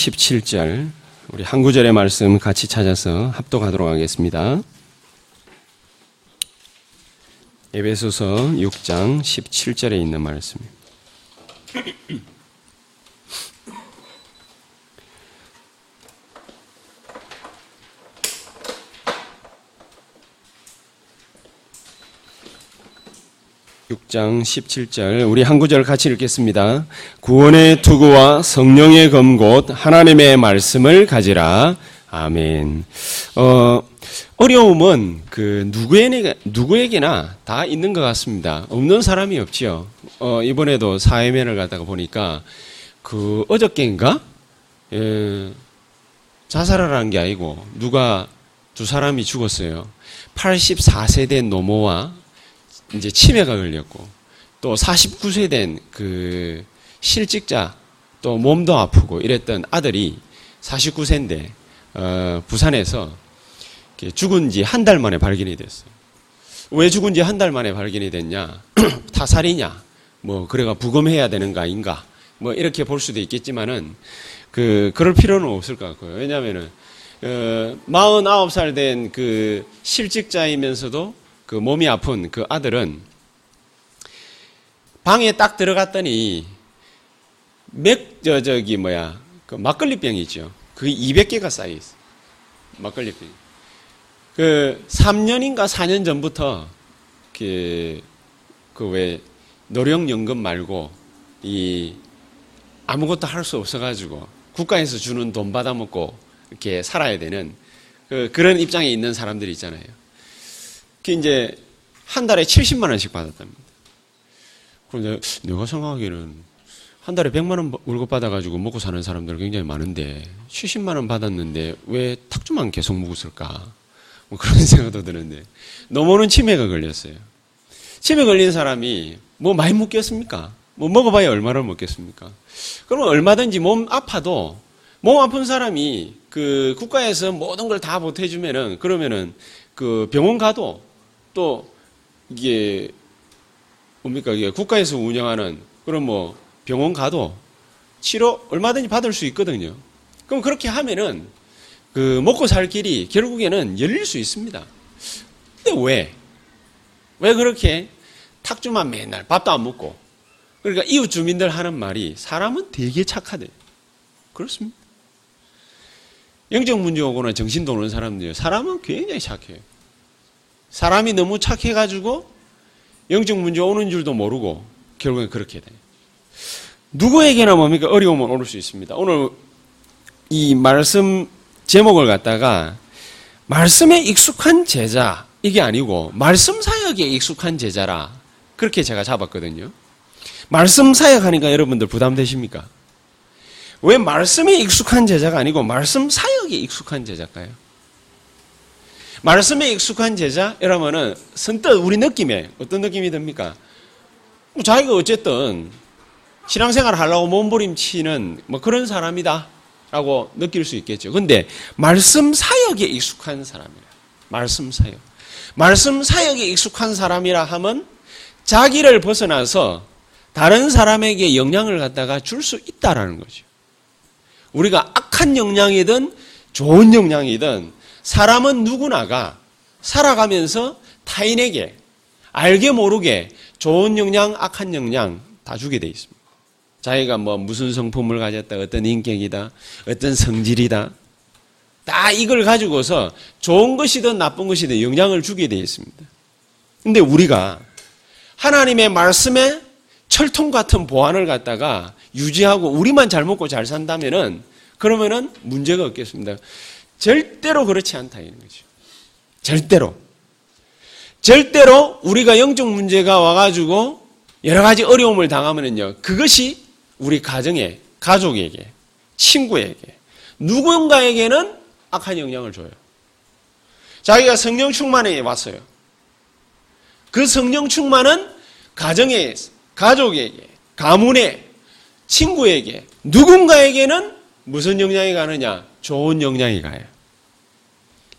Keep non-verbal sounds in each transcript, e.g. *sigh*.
17절 우리 한 구절의 말씀 같이 찾아서 합독하도록 하겠습니다. 에베소서 6장 17절에 있는 말씀입니다. 6장 17절 우리 한 구절 같이 읽겠습니다. 구원의 투구와 성령의 검곧 하나님의 말씀을 가지라. 아멘. 어, 어려움은 그 누구에게, 누구에게나 다 있는 것 같습니다. 없는 사람이 없지요. 어, 이번에도 사회면을 가다가 보니까 그 어저께인가? 예, 한게 아니고 누가 두 사람이 죽었어요. 84세 된 노모와 이제 치매가 걸렸고 또 49세 된 그 실직자 또 몸도 아프고 이랬던 아들이 49세인데 어, 부산에서 죽은 지 한 달 만에 발견이 됐어요. 왜 죽은 지 한 달 만에 발견이 됐냐? *clears throat* 타살이냐? 뭐 그래가 부검해야 되는 거 아닌가? 뭐 이렇게 볼 수도 있겠지만은 그 그럴 필요는 없을 것 같고요. 왜냐하면은 어, 49살 된 그 실직자이면서도 그 몸이 아픈 그 아들은 방에 딱 들어갔더니 맥, 저, 저기, 뭐야, 그 막걸리병 이죠. 그게 200개가 쌓여 있어. 막걸리병. 그 3년인가 4년 전부터 그, 그 왜, 노령연금 말고 이 아무것도 할 수 없어가지고 국가에서 주는 돈 받아먹고 이렇게 살아야 되는 그, 그런 입장에 있는 사람들이 있잖아요. 그 이제 한 달에 70만 원씩 받았답니다. 그런데 내가 생각하기에는 한 달에 100만 원 월급 받아가지고 먹고 사는 사람들 굉장히 많은데 70만 원 받았는데 왜 탁주만 계속 먹었을까? 뭐 그런 *laughs* 생각도 드는데 너무는 치매가 걸렸어요. 치매 걸린 사람이 뭐 많이 먹겠습니까? 뭐 먹어봐야 얼마나 먹겠습니까? 그러면 얼마든지 몸 아파도 몸 아픈 사람이 그 국가에서 모든 걸 다 보태주면은 그러면은 그 병원 가도 또 이게 뭡니까 이게 국가에서 운영하는 그런 뭐 병원 가도 치료 얼마든지 받을 수 있거든요. 그럼 그렇게 하면은 그 먹고 살 길이 결국에는 열릴 수 있습니다. 근데 왜? 왜 그렇게 탁주만 맨날 밥도 안 먹고 그러니까 이웃 주민들 하는 말이 사람은 되게 착하대. 그렇습니다. 영적 문제 오거나 정신 도는 사람들 사람은 굉장히 착해요. 사람이 너무 착해가지고 영적 문제 오는 줄도 모르고 결국엔 그렇게 돼요. 누구에게나 뭡니까? 어려움은 오를 수 있습니다. 오늘 이 말씀 제목을 갖다가 말씀에 익숙한 제자, 이게 아니고 말씀 사역에 익숙한 제자라 그렇게 제가 잡았거든요. 말씀 사역 하니까 여러분들 부담되십니까? 왜 말씀에 익숙한 제자가 아니고 말씀 사역에 익숙한 제자일까요? 말씀에 익숙한 제자? 이러면은 선뜻 우리 느낌에 어떤 느낌이 듭니까? 뭐 자기가 어쨌든 신앙생활 하려고 몸부림치는 뭐 그런 사람이다. 라고 느낄 수 있겠죠. 근데 말씀 사역에 익숙한 사람이라. 말씀 사역. 말씀 사역에 익숙한 사람이라 하면 자기를 벗어나서 다른 사람에게 영향을 갖다가 줄 수 있다라는 거죠. 우리가 악한 영향이든 좋은 영향이든 사람은 누구나가 살아가면서 타인에게 알게 모르게 좋은 영향, 악한 영향 다 주게 돼 있습니다. 자기가 뭐 무슨 성품을 가졌다, 어떤 인격이다, 어떤 성질이다. 다 이걸 가지고서 좋은 것이든 나쁜 것이든 영향을 주게 되어 있습니다. 근데 우리가 하나님의 말씀에 철통 같은 보안을 갖다가 유지하고 우리만 잘 먹고 잘 산다면은 그러면은 문제가 없겠습니다. 절대로 그렇지 않다 이런 거죠. 절대로. 절대로 우리가 영적 문제가 와가지고 여러 가지 어려움을 당하면은요, 그것이 우리 가정에, 가족에게, 친구에게, 누군가에게는 악한 영향을 줘요. 자기가 성령 충만에 왔어요. 그 성령 충만은 가정에, 가족에게, 가문에, 친구에게, 누군가에게는 무슨 영향이 가느냐? 좋은 영향이 가요.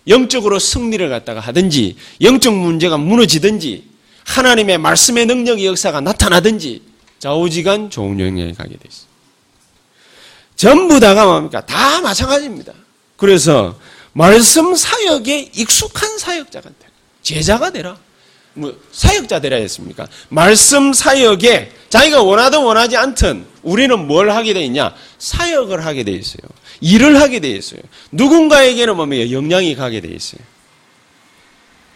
영적으로 승리를 갖다가 하든지, 영적 문제가 무너지든지, 하나님의 말씀의 능력의 역사가 나타나든지, 좌우지간 좋은 영향이 가게 돼 있어요. 전부 다가 뭡니까? 다 마찬가지입니다. 그래서 말씀 사역에 익숙한 사역자가 되라. 제자가 되라. 뭐 사역자 되라 했습니까? 말씀 사역에 자기가 원하든 원하지 않든 우리는 뭘 하게 돼 있냐? 사역을 하게 돼 있어요. 일을 하게 돼 있어요. 누군가에게는 뭡니까? 영향이 가게 돼 있어요.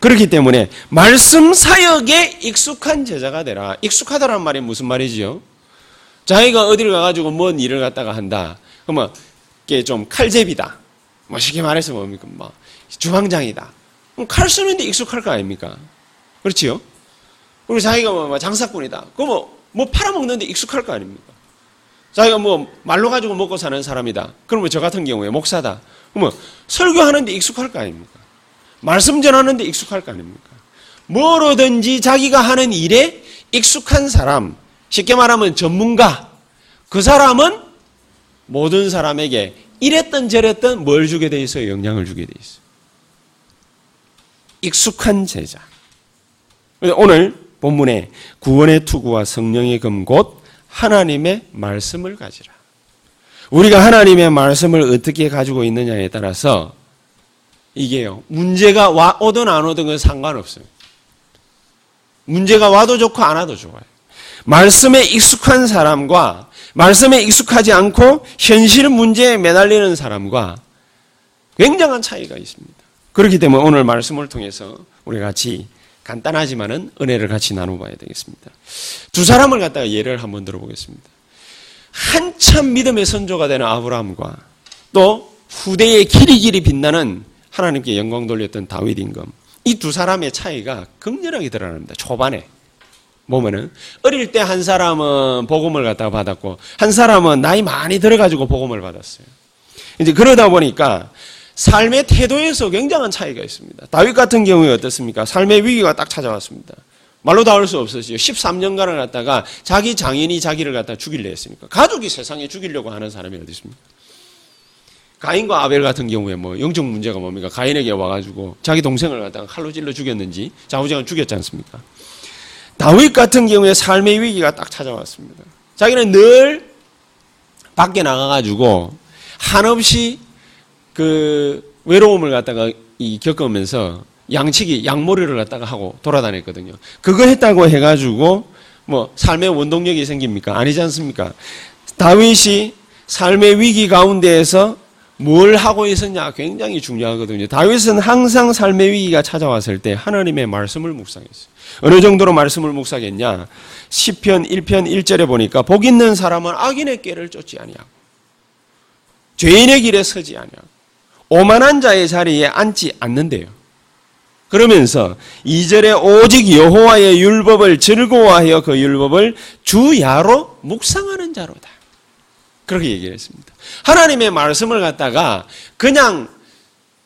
그렇기 때문에 말씀 사역에 익숙한 제자가 되라. 익숙하다는 말이 무슨 말이지요? 자기가 어디를 가가지고 뭔 일을 갖다가 한다. 그러면 이게 좀 칼제비다. 뭐 쉽게 말해서 뭡니까? 뭐 주방장이다. 칼 쓰는데 익숙할 거 아닙니까? 그렇지요? 그리고 자기가 뭐 장사꾼이다. 그럼 뭐, 뭐 팔아먹는데 익숙할 거 아닙니까? 자기가 뭐 말로 가지고 먹고 사는 사람이다. 그러면 저 같은 경우에 목사다. 그러면 설교하는데 익숙할 거 아닙니까? 말씀 전하는데 익숙할 거 아닙니까? 뭐로든지 자기가 하는 일에 익숙한 사람, 쉽게 말하면 전문가, 그 사람은 모든 사람에게 이랬던 저랬던 뭘 주게 돼 있어요? 영향을 주게 돼 있어요. 익숙한 제자. 오늘 본문에 구원의 투구와 성령의 금 곧 하나님의 말씀을 가지라. 우리가 하나님의 말씀을 어떻게 가지고 있느냐에 따라서 이게요. 문제가 와, 오든 안 오든 건 상관없어요. 문제가 와도 좋고 안 와도 좋아요. 말씀에 익숙한 사람과 말씀에 익숙하지 않고 현실 문제에 매달리는 사람과 굉장한 차이가 있습니다. 그렇기 때문에 오늘 말씀을 통해서 우리 같이 간단하지만은 은혜를 같이 나눠봐야 되겠습니다. 두 사람을 갖다가 예를 한번 들어보겠습니다. 한참 믿음의 선조가 되는 아브라함과 또 후대의 길이 길이 빛나는 하나님께 영광 돌렸던 다윗 임금 이 두 사람의 차이가 극렬하게 드러납니다. 초반에 보면은 어릴 때 한 사람은 복음을 갖다가 받았고 한 사람은 나이 많이 들어가지고 복음을 받았어요. 이제 그러다 보니까 삶의 태도에서 굉장한 차이가 있습니다. 다윗 같은 경우에 어떻습니까? 삶의 위기가 딱 찾아왔습니다. 말로 다할수 없었어요. 13년간을 갖다가 자기 장인이 자기를 갖다 죽일려 했으니까. 가족이 세상에 죽이려고 하는 사람이 어디 있습니까? 가인과 아벨 같은 경우에 뭐 영적 문제가 뭡니까? 가인에게 와가지고 자기 동생을 갖다가 칼로 찔러 죽였는지 좌우장을 죽였지 않습니까? 다윗 같은 경우에 삶의 위기가 딱 찾아왔습니다. 자기는 늘 밖에 나가가지고 한없이 그 외로움을 갖다가 이 겪으면서 양치기, 양머리를 갖다가 하고 돌아다녔거든요. 그거 했다고 해가지고 뭐 삶의 원동력이 생깁니까? 아니지 않습니까? 다윗이 삶의 위기 가운데에서 뭘 하고 있었냐 굉장히 중요하거든요. 다윗은 항상 삶의 위기가 찾아왔을 때 하나님의 말씀을 묵상했어요. 어느 정도로 말씀을 묵상했냐? 10편 1편 1절에 보니까 복 있는 사람은 악인의 꾀를 쫓지 아니하고 죄인의 길에 서지 아니하고 오만한 자의 자리에 앉지 않는데요. 그러면서 2절에 오직 여호와의 율법을 즐거워하여 그 율법을 주야로 묵상하는 자로다. 그렇게 얘기를 했습니다. 하나님의 말씀을 갖다가 그냥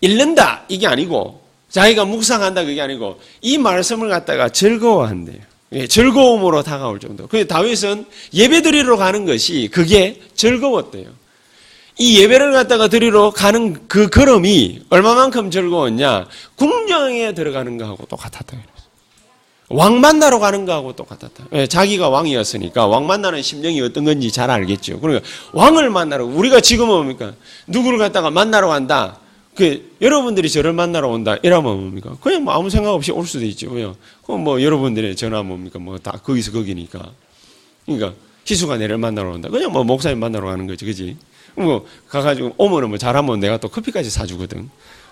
읽는다 이게 아니고 자기가 묵상한다 그게 아니고 이 말씀을 갖다가 즐거워한대요. 예, 즐거움으로 다가올 정도. 그 다윗은 예배드리러 가는 것이 그게 즐거웠대요. 이 예배를 갖다가 드리러 가는 그 걸음이 얼마만큼 즐거웠냐? 궁정에 들어가는 거하고 똑같았다. 왕 만나러 가는 거하고 똑같았다. 예, 자기가 왕이었으니까 왕 만나는 심정이 어떤 건지 잘 알겠죠. 그러니까 왕을 만나러 우리가 지금은 뭡니까? 누구를 갖다가 만나러 간다. 그 여러분들이 저를 만나러 온다. 이러면 뭡니까? 그냥 뭐 아무 생각 없이 올 수도 있죠. 왜요? 그럼 뭐 여러분들의 전화 뭡니까? 뭐 다 거기서 거기니까. 그러니까 희수가 내를 만나러 온다. 그냥 뭐 목사님 만나러 가는 거지, 그지? 뭐 가가지고 오면은 뭐 잘하면 내가 또 커피까지 사주거든.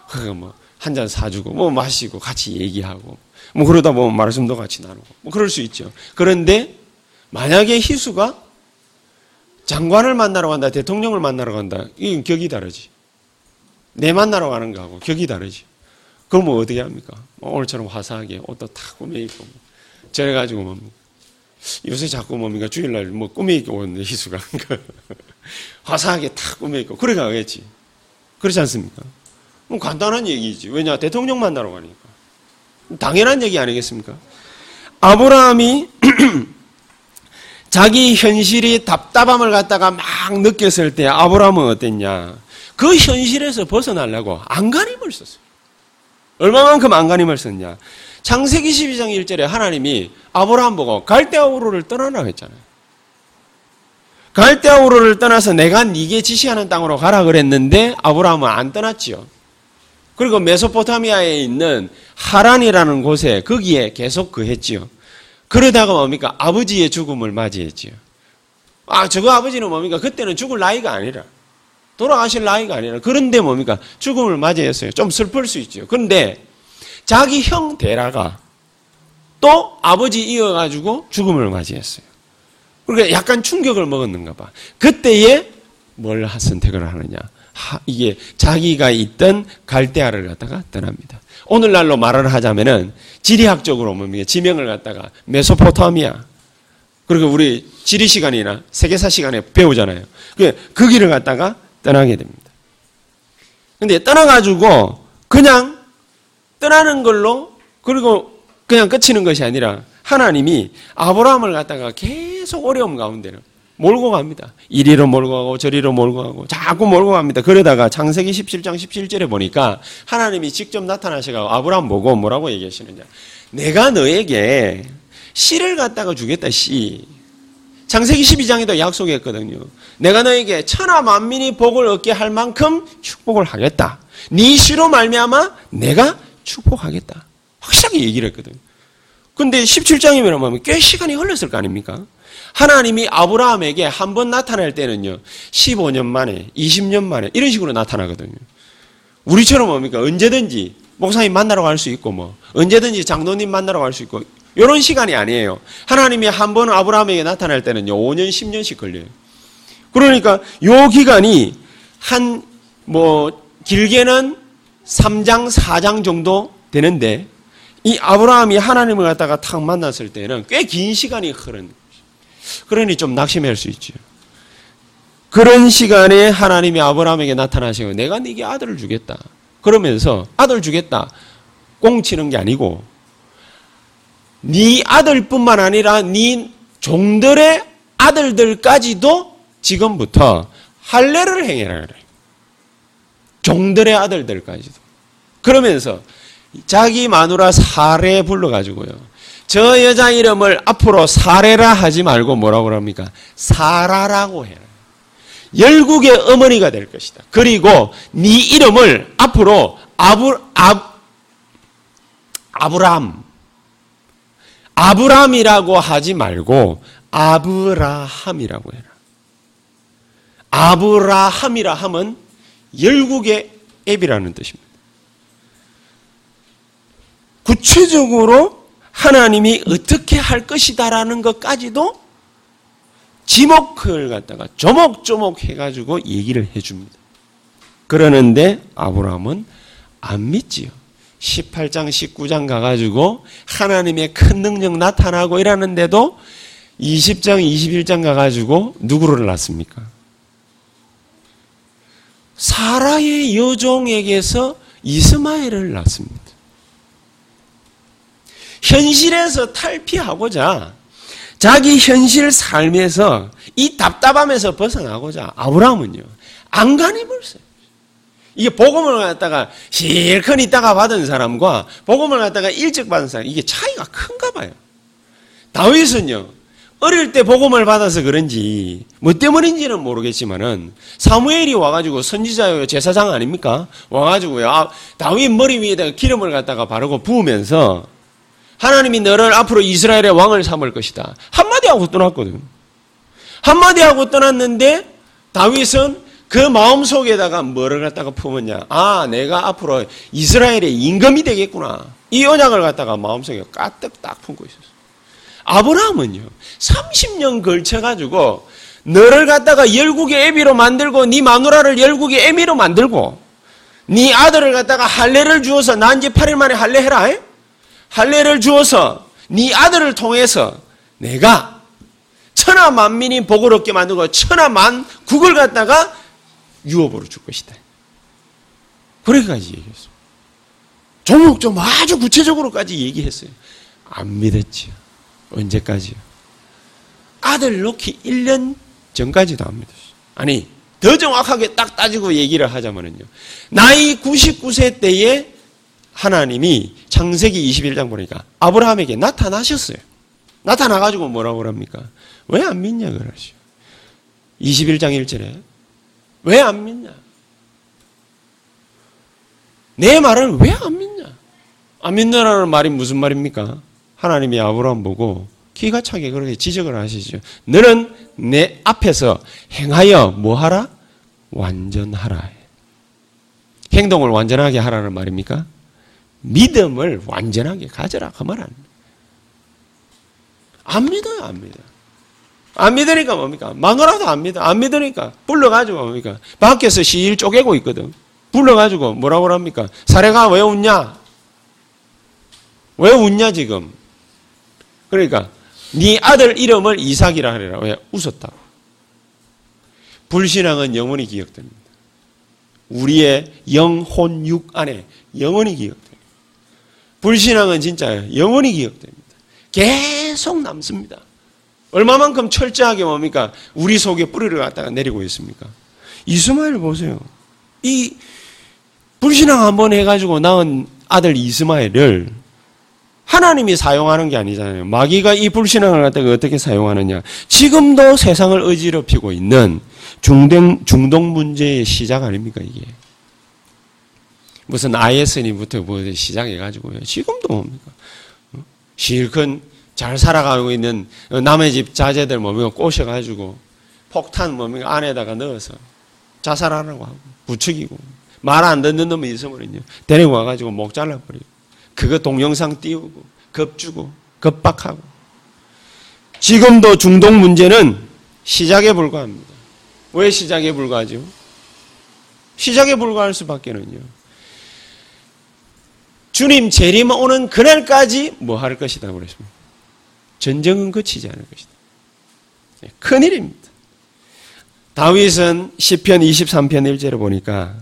그러니까 뭐한 잔 사주고 뭐 마시고 같이 얘기하고 뭐 그러다 보면 말씀도 같이 나누고 뭐 그럴 수 있죠. 그런데 만약에 희수가 장관을 만나러 간다, 대통령을 만나러 간다, 이건 격이 다르지. 내 만나러 가는 거하고 격이 다르지. 그럼 뭐 어떻게 합니까? 뭐 오늘처럼 화사하게 옷도 탁 꾸며 입고 저래 가지고 뭡니까? 요새 자꾸 뭡니까? 주일날 뭐 꾸며 입고 오는데 희수가 *laughs* 화사하게 탁 꾸며입고 그래 가겠지. 그렇지 않습니까? 뭐 간단한 얘기지. 왜냐? 대통령 만나러 가니까. 당연한 얘기 아니겠습니까? 아브라함이 *clears throat* 자기 현실이 답답함을 갖다가 막 느꼈을 때 아브라함은 어땠냐? 그 현실에서 벗어나려고 안간힘을 썼어요. 얼마만큼 안간힘을 썼냐? 창세기 12장 1절에 하나님이 아브라함 보고 갈대아우르를 떠나라고 했잖아요. 갈대아 우르를 떠나서 내가 네게 지시하는 땅으로 가라 그랬는데 아브라함은 안 떠났지요. 그리고 메소포타미아에 있는 하란이라는 곳에 거기에 계속 그했지요. 그러다가 뭡니까? 아버지의 죽음을 맞이했지요. 아, 저거 아버지는 뭡니까? 그때는 죽을 나이가 아니라 돌아가실 나이가 아니라 그런데 뭡니까? 죽음을 맞이했어요. 좀 슬플 수 있죠. 그런데 자기 형 데라가 또 아버지 이어가지고 죽음을 맞이했어요. 그러니까 약간 충격을 먹었는가 봐. 그때에 뭘 선택을 하느냐. 하, 이게 자기가 있던 갈대아를 갖다가 떠납니다. 오늘날로 말을 하자면은 지리학적으로 뭡니까? 지명을 갖다가 메소포타미아. 그리고 우리 지리 시간이나 세계사 시간에 배우잖아요. 그, 그 길을 갖다가 떠나게 됩니다. 근데 떠나가지고 그냥 떠나는 걸로 그리고 그냥 끝이는 것이 아니라 하나님이 아브라함을 갖다가 계속 어려움 가운데는 몰고 갑니다. 이리로 몰고 가고 저리로 몰고 가고 자꾸 몰고 갑니다. 그러다가 창세기 17장 17절에 보니까 하나님이 직접 나타나셔가 아브라함 보고 뭐라고 얘기하시느냐. 내가 너에게 씨를 갖다가 주겠다 씨. 창세기 12장에도 약속했거든요. 내가 너에게 천하 만민이 복을 얻게 할 만큼 축복을 하겠다. 네 씨로 말미암아 내가 축복하겠다. 확실하게 얘기를 했거든요. 근데 17장이면 뭐냐면 꽤 시간이 흘렀을 거 아닙니까? 하나님이 아브라함에게 한 번 나타날 때는요, 15년 만에, 20년 만에, 이런 식으로 나타나거든요. 우리처럼 뭡니까? 언제든지 목사님 만나러 갈 수 있고, 뭐, 언제든지 장로님 만나러 갈 수 있고, 이런 시간이 아니에요. 하나님이 한 번 아브라함에게 나타날 때는요, 5년, 10년씩 걸려요. 그러니까, 요 기간이 한, 뭐, 길게는 3장, 4장 정도 되는데, 이 아브라함이 하나님을 갖다가 탁 만났을 때는 꽤 긴 시간이 흐른 그러니 좀 낙심할 수 있죠. 그런 시간에 하나님이 아브라함에게 나타나시고 내가 네게 아들을 주겠다. 그러면서 아들 주겠다. 꽁치는 게 아니고 네 아들뿐만 아니라 네 종들의 아들들까지도 지금부터 할례를 행해라 그래. 종들의 아들들까지도. 그러면서 자기 마누라 사례 불러가지고요. 저 여자 이름을 앞으로 사례라 하지 말고 뭐라고 합니까? 사라라고 해라. 열국의 어머니가 될 것이다. 그리고 네 이름을 앞으로 아브 아 아브람 아브람이라고 하지 말고 아브라함이라고 해라. 아브라함이라 함은 열국의 앱이라는 뜻입니다. 구체적으로 하나님이 어떻게 할 것이다라는 것까지도 지목을 갖다가 조목조목 해가지고 얘기를 해줍니다. 그러는데 아브라함은 안 믿지요. 18장, 19장 가가지고 하나님의 큰 능력 나타나고 이러는데도 20장, 21장 가가지고 누구를 낳습니까? 사라의 여종에게서 이스마엘을 낳습니다. 현실에서 탈피하고자 자기 현실 삶에서 이 답답함에서 벗어나고자 아브라함은요 안간힘을 써요. 이게 복음을 갖다가 실컷 있다가 받은 사람과 복음을 갖다가 일찍 받은 사람 이게 차이가 큰가 봐요. 다윗은요 어릴 때 복음을 받아서 그런지 뭐 때문인지는 모르겠지만은 사무엘이 와가지고 선지자요 제사장 아닙니까? 와가지고요 아, 다윗 머리 위에다가 기름을 갖다가 바르고 부으면서 하나님이 너를 앞으로 이스라엘의 왕을 삼을 것이다. 한마디 하고 떠났거든. 한마디 하고 떠났는데 다윗은 그 마음 속에다가 뭐를 갖다가 품었냐? 아, 내가 앞으로 이스라엘의 임금이 되겠구나. 이 언약을 갖다가 마음속에 까뜩 딱 품고 있었어. 아브라함은요, 30년 걸쳐가지고 너를 갖다가 열국의 애비로 만들고 네 마누라를 열국의 애미로 만들고 네 아들을 갖다가 할례를 주어서 난 지 8일 만에 할례해라. 할례를 주어서 네 아들을 통해서 내가 천하 만민이 복을 얻게 만들고 천하 만 국을 갖다가 유업으로 줄 것이다. 그래까지 얘기했어. 조목좀 아주 구체적으로까지 얘기했어요. 안 믿었지요. 언제까지요? 아들 놓기 1년 전까지도 안 믿었어요. 아니, 더 정확하게 딱 따지고 얘기를 하자면요. 나이 99세 때에 하나님이 창세기 21장 보니까 아브라함에게 나타나셨어요. 나타나가지고 뭐라고 합니까? 왜 안 믿냐 그러시오. 21장 1절에. 왜 안 믿냐? 내 말을 왜 안 믿냐? 안 믿느라는 말이 무슨 말입니까? 하나님이 아브라함 보고 기가 차게 그렇게 지적을 하시죠. 너는 내 앞에서 행하여 뭐하라? 완전하라. 행동을 완전하게 하라는 말입니까? 믿음을 완전하게 가져라. 그말 아닙니다. 안 믿어요, 안 믿어요. 안 믿으니까 뭡니까? 마누라도 안 믿어. 안 믿으니까. 불러가지고 뭡니까? 밖에서 시일 쪼개고 있거든. 불러가지고 뭐라고 합니까? 사례가 왜 웃냐? 왜 웃냐, 지금? 그러니까, 네 아들 이름을 이삭이라 하리라. 왜? 웃었다. 불신앙은 영원히 기억됩니다. 우리의 영혼 육 안에 영원히 기억됩니다. 불신앙은 진짜 영원히 기억됩니다. 계속 남습니다. 얼마만큼 철저하게 뭡니까? 우리 속에 뿌리를 갖다가 내리고 있습니까? 이스마엘 보세요. 이 불신앙 한 번 해가지고 낳은 아들 이스마엘을 하나님이 사용하는 게 아니잖아요. 마귀가 이 불신앙을 갖다가 어떻게 사용하느냐. 지금도 세상을 어지럽히고 있는 중동, 중동 문제의 시작 아닙니까, 이게? 무슨 ISN부터 뭐 시작해가지고요. 지금도 뭡니까? 어? 실컷 잘 살아가고 있는 남의 집 자제들 뭡니까? 꼬셔가지고 폭탄 뭡니까? 안에다가 넣어서 자살하라고 하고 부추기고 말 안 듣는 놈이 있으면요. 데리고 와가지고 목 잘라버리고 그거 동영상 띄우고 겁주고 겁박하고 지금도 중동 문제는 시작에 불과합니다. 왜 시작에 불과하죠? 시작에 불과할 수밖에는요. 주님 재림 오는 그날까지 뭐 할 것이다 그랬습니다. 전쟁은 거치지 않을 것이다. 네, 큰일입니다. 다윗은 시편 23편 1절에 보니까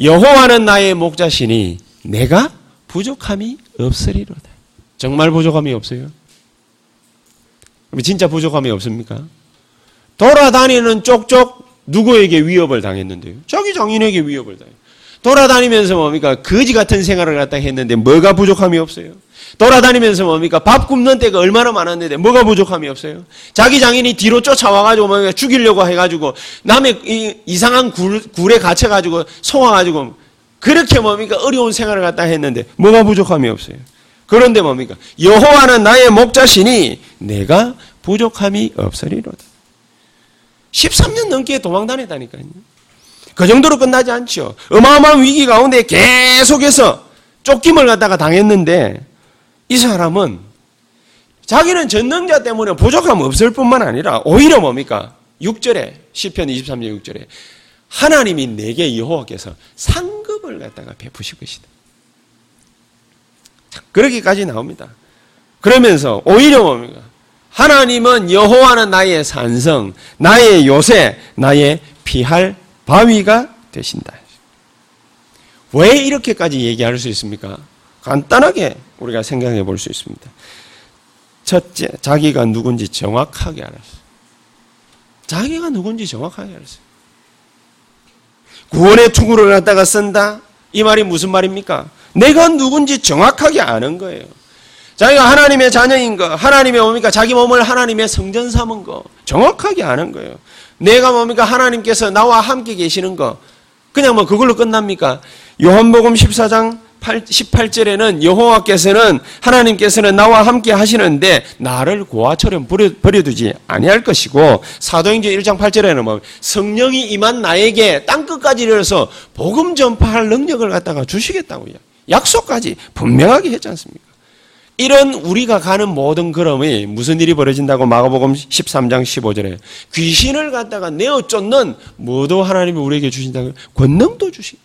여호와는 나의 목자시니 내가 부족함이 없으리로다. 정말 부족함이 없어요? 진짜 부족함이 없습니까? 돌아다니는 쪽쪽 누구에게 위협을 당했는데요? 자기 장인에게 위협을 당해요. 돌아다니면서 뭡니까? 거지 같은 생활을 갖다 했는데 뭐가 부족함이 없어요? 돌아다니면서 뭡니까? 밥 굽는 때가 얼마나 많았는데 뭐가 부족함이 없어요? 자기 장인이 뒤로 쫓아와가지고 뭡니까? 죽이려고 해가지고 남의 이상한 굴, 굴에 갇혀가지고 속아가지고 그렇게 뭡니까? 어려운 생활을 갖다 했는데 뭐가 부족함이 없어요? 그런데 뭡니까? 여호와는 나의 목자시니 내가 부족함이 없으리로다. 13년 넘게 도망 다녔다니까요. 그 정도로 끝나지 않죠. 어마어마한 위기 가운데 계속해서 쫓김을 갖다가 당했는데 이 사람은 자기는 전능자 때문에 부족함 없을 뿐만 아니라 오히려 뭡니까? 6절에 10편 23절 6절에 하나님이 내게 여호와께서 상급을 갖다가 베푸실 것이다. 그러기까지 나옵니다. 그러면서 오히려 뭡니까? 하나님은 여호와는 나의 산성, 나의 요새, 나의 피할 바위가 되신다. 왜 이렇게까지 얘기할 수 있습니까? 간단하게 우리가 생각해 볼 수 있습니다. 첫째, 자기가 누군지 정확하게 알았어. 자기가 누군지 정확하게 알았어. 구원의 투구를 갖다가 쓴다? 이 말이 무슨 말입니까? 내가 누군지 정확하게 아는 거예요. 자기가 하나님의 자녀인 거, 하나님의 뭡니까? 자기 몸을 하나님의 성전 삼은 거, 정확하게 아는 거예요. 내가 뭡니까? 하나님께서 나와 함께 계시는 거. 그냥 뭐 그걸로 끝납니까? 요한복음 14장 18절에는 여호와께서는 하나님께서는 나와 함께 하시는데 나를 고아처럼 버려, 두지 아니할 것이고 사도행전 1장 8절에는 뭐 성령이 임한 나에게 땅 끝까지 이르러서 복음 전파할 능력을 갖다가 주시겠다고요. 약속까지 분명하게 했지 않습니까? 이런 우리가 가는 모든 걸음이 무슨 일이 벌어진다고 마가복음 13장 15절에 귀신을 갖다가 내어 쫓는 모두 하나님이 우리에게 주신다고 권능도 주시.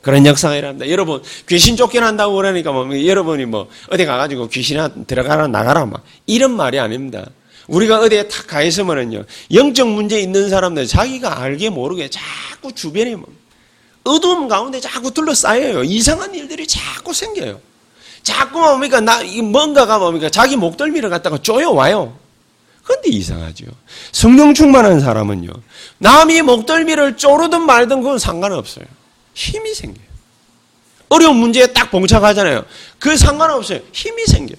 그런 역사가 일어납니다. 여러분 귀신 쫓겨난다고 그러니까 뭐 여러분이 뭐 어디 가가지고 귀신아 들어가라 나가라 막 이런 말이 아닙니다. 우리가 어디에 탁 가 있으면은요 영적 문제 있는 사람들 자기가 알게 모르게 자꾸 주변에 뭐 어두움 가운데 자꾸 둘러싸여요. 이상한 일들이 자꾸 생겨요. 자꾸 뭡니까? 나, 뭔가가 뭡니까? 자기 목덜미를 갖다가 쪼여와요. 근데 이상하죠. 성령 충만한 사람은요. 남이 목덜미를 쪼르든 말든 그건 상관없어요. 힘이 생겨요. 어려운 문제에 딱 봉착하잖아요. 그 상관없어요. 힘이 생겨요.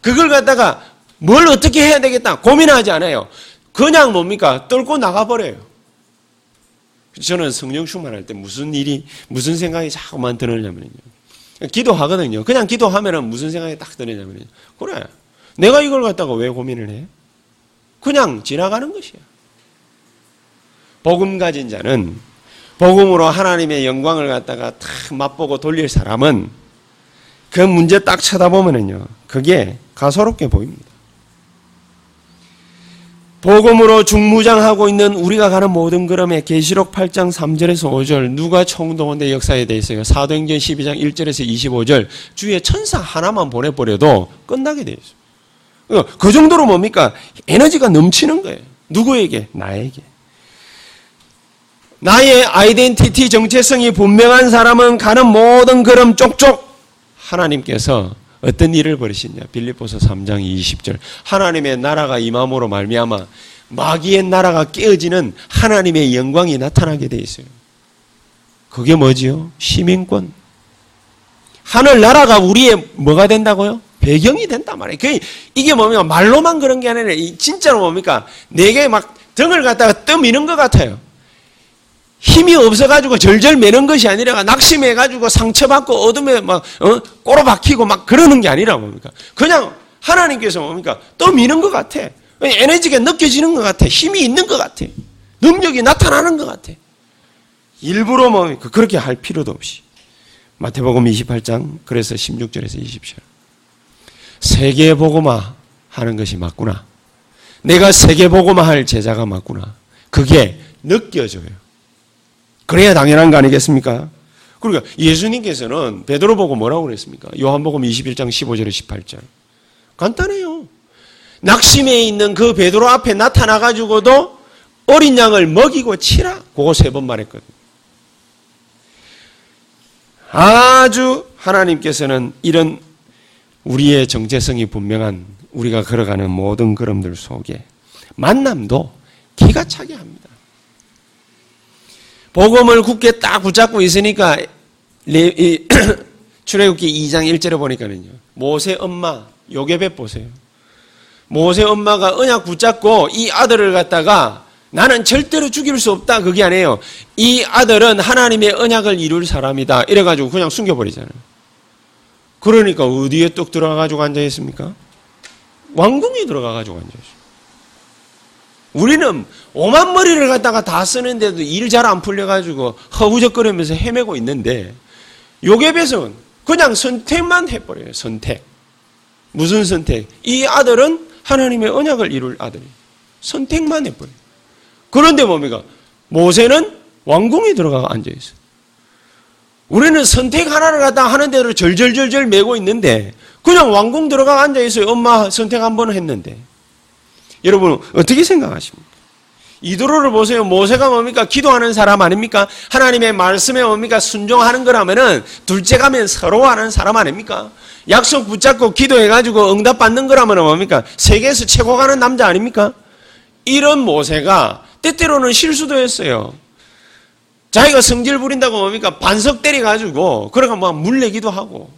그걸 갖다가 뭘 어떻게 해야 되겠다 고민하지 않아요. 그냥 뭡니까? 뚫고 나가버려요. 저는 성령 충만할 때 무슨 일이, 무슨 생각이 자꾸만 드느냐면요. 기도하거든요. 그냥 기도하면은 무슨 생각이 딱 드느냐면요. 그래. 내가 이걸 갖다가 왜 고민을 해? 그냥 지나가는 것이야. 복음 가진 자는 복음으로 하나님의 영광을 갖다가 탁 맛보고 돌릴 사람은 그 문제 딱 쳐다보면은요. 그게 가소롭게 보입니다. 복음으로 중무장하고 있는 우리가 가는 모든 걸음에 계시록 8장 3절에서 5절 누가 총동원대 역사에 대해 있어요. 사도행전 12장 1절에서 25절 주의 천사 하나만 보내버려도 끝나게 돼 있어요. 그 정도로 뭡니까? 에너지가 넘치는 거예요. 누구에게? 나에게. 나의 아이덴티티 정체성이 분명한 사람은 가는 모든 걸음 쪽쪽 하나님께서 어떤 일을 벌이시냐? 빌립보서 3장 20절. 하나님의 나라가 임함으로 말미암아 마귀의 나라가 깨어지는 하나님의 영광이 나타나게 돼 있어요. 그게 뭐지요? 시민권. 하늘 나라가 우리의 뭐가 된다고요? 배경이 된단 말이에요. 그 이게 뭡니까? 말로만 그런 게 아니라 진짜로 뭡니까? 내게 막 등을 갖다가 떠미는 것 같아요. 힘이 없어가지고 절절 매는 것이 아니라 낙심해가지고 상처받고 어둠에 막, 어? 꼬로박히고 막 그러는 게 아니라 뭡니까? 그냥 하나님께서 뭡니까? 또 미는 것 같아. 에너지가 느껴지는 것 같아. 힘이 있는 것 같아. 능력이 나타나는 것 같아. 일부러 뭡니까? 그렇게 할 필요도 없이. 마태복음 28장, 그래서 16절에서 20절. 세계 보고마 하는 것이 맞구나. 내가 세계 보고마 할 제자가 맞구나. 그게 느껴져요. 그래야 당연한 거 아니겠습니까? 그러니까 예수님께서는 베드로 보고 뭐라고 그랬습니까? 요한복음 21장 15절에 18절. 간단해요. 낙심해 있는 그 베드로 앞에 나타나 가지고도 어린 양을 먹이고 치라. 그거 세 번 말했거든요. 아주 하나님께서는 이런 우리의 정체성이 분명한 우리가 걸어가는 모든 걸음들 속에 만남도 기가 차게 합니다. 복음을 굳게 딱 붙잡고 있으니까 *clears throat* 출애굽기 2장 1절에 보니까는요. 모세 엄마 요괴벳 보세요. 모세 엄마가 언약 붙잡고 이 아들을 갖다가 나는 절대로 죽일 수 없다 그게 아니에요. 이 아들은 하나님의 언약을 이룰 사람이다. 이래 가지고 그냥 숨겨 버리잖아요. 그러니까 어디에 뚝 들어가 가지고 앉아 있습니까? 왕궁에 들어가 가지고 앉아 있어요. 우리는 오만 머리를 갖다가 다 쓰는데도 일 잘 안 풀려가지고 허우적거리면서 헤매고 있는데 요괴배은 그냥 선택만 해버려요. 선택. 무슨 선택? 이 아들은 하나님의 언약을 이룰 아들이 선택만 해버려요. 그런데 뭡니까? 모세는 왕궁에 들어가 앉아있어요. 우리는 선택 하나를 갖다 하는 대로 절절절절 매고 있는데 그냥 왕궁 들어가 앉아있어요. 엄마 선택 한 번 했는데. 여러분 어떻게 생각하십니까? 이도로를 보세요. 모세가 뭡니까? 기도하는 사람 아닙니까? 하나님의 말씀에 뭡니까? 순종하는 거라면은 둘째 가면 서로하는 사람 아닙니까? 약속 붙잡고 기도해가지고 응답 받는 거라면 뭡니까? 세계에서 최고 가는 남자 아닙니까? 이런 모세가 때때로는 실수도 했어요. 자기가 성질 부린다고 뭡니까? 반석 때려가지고, 그러가 막 물내기도 하고.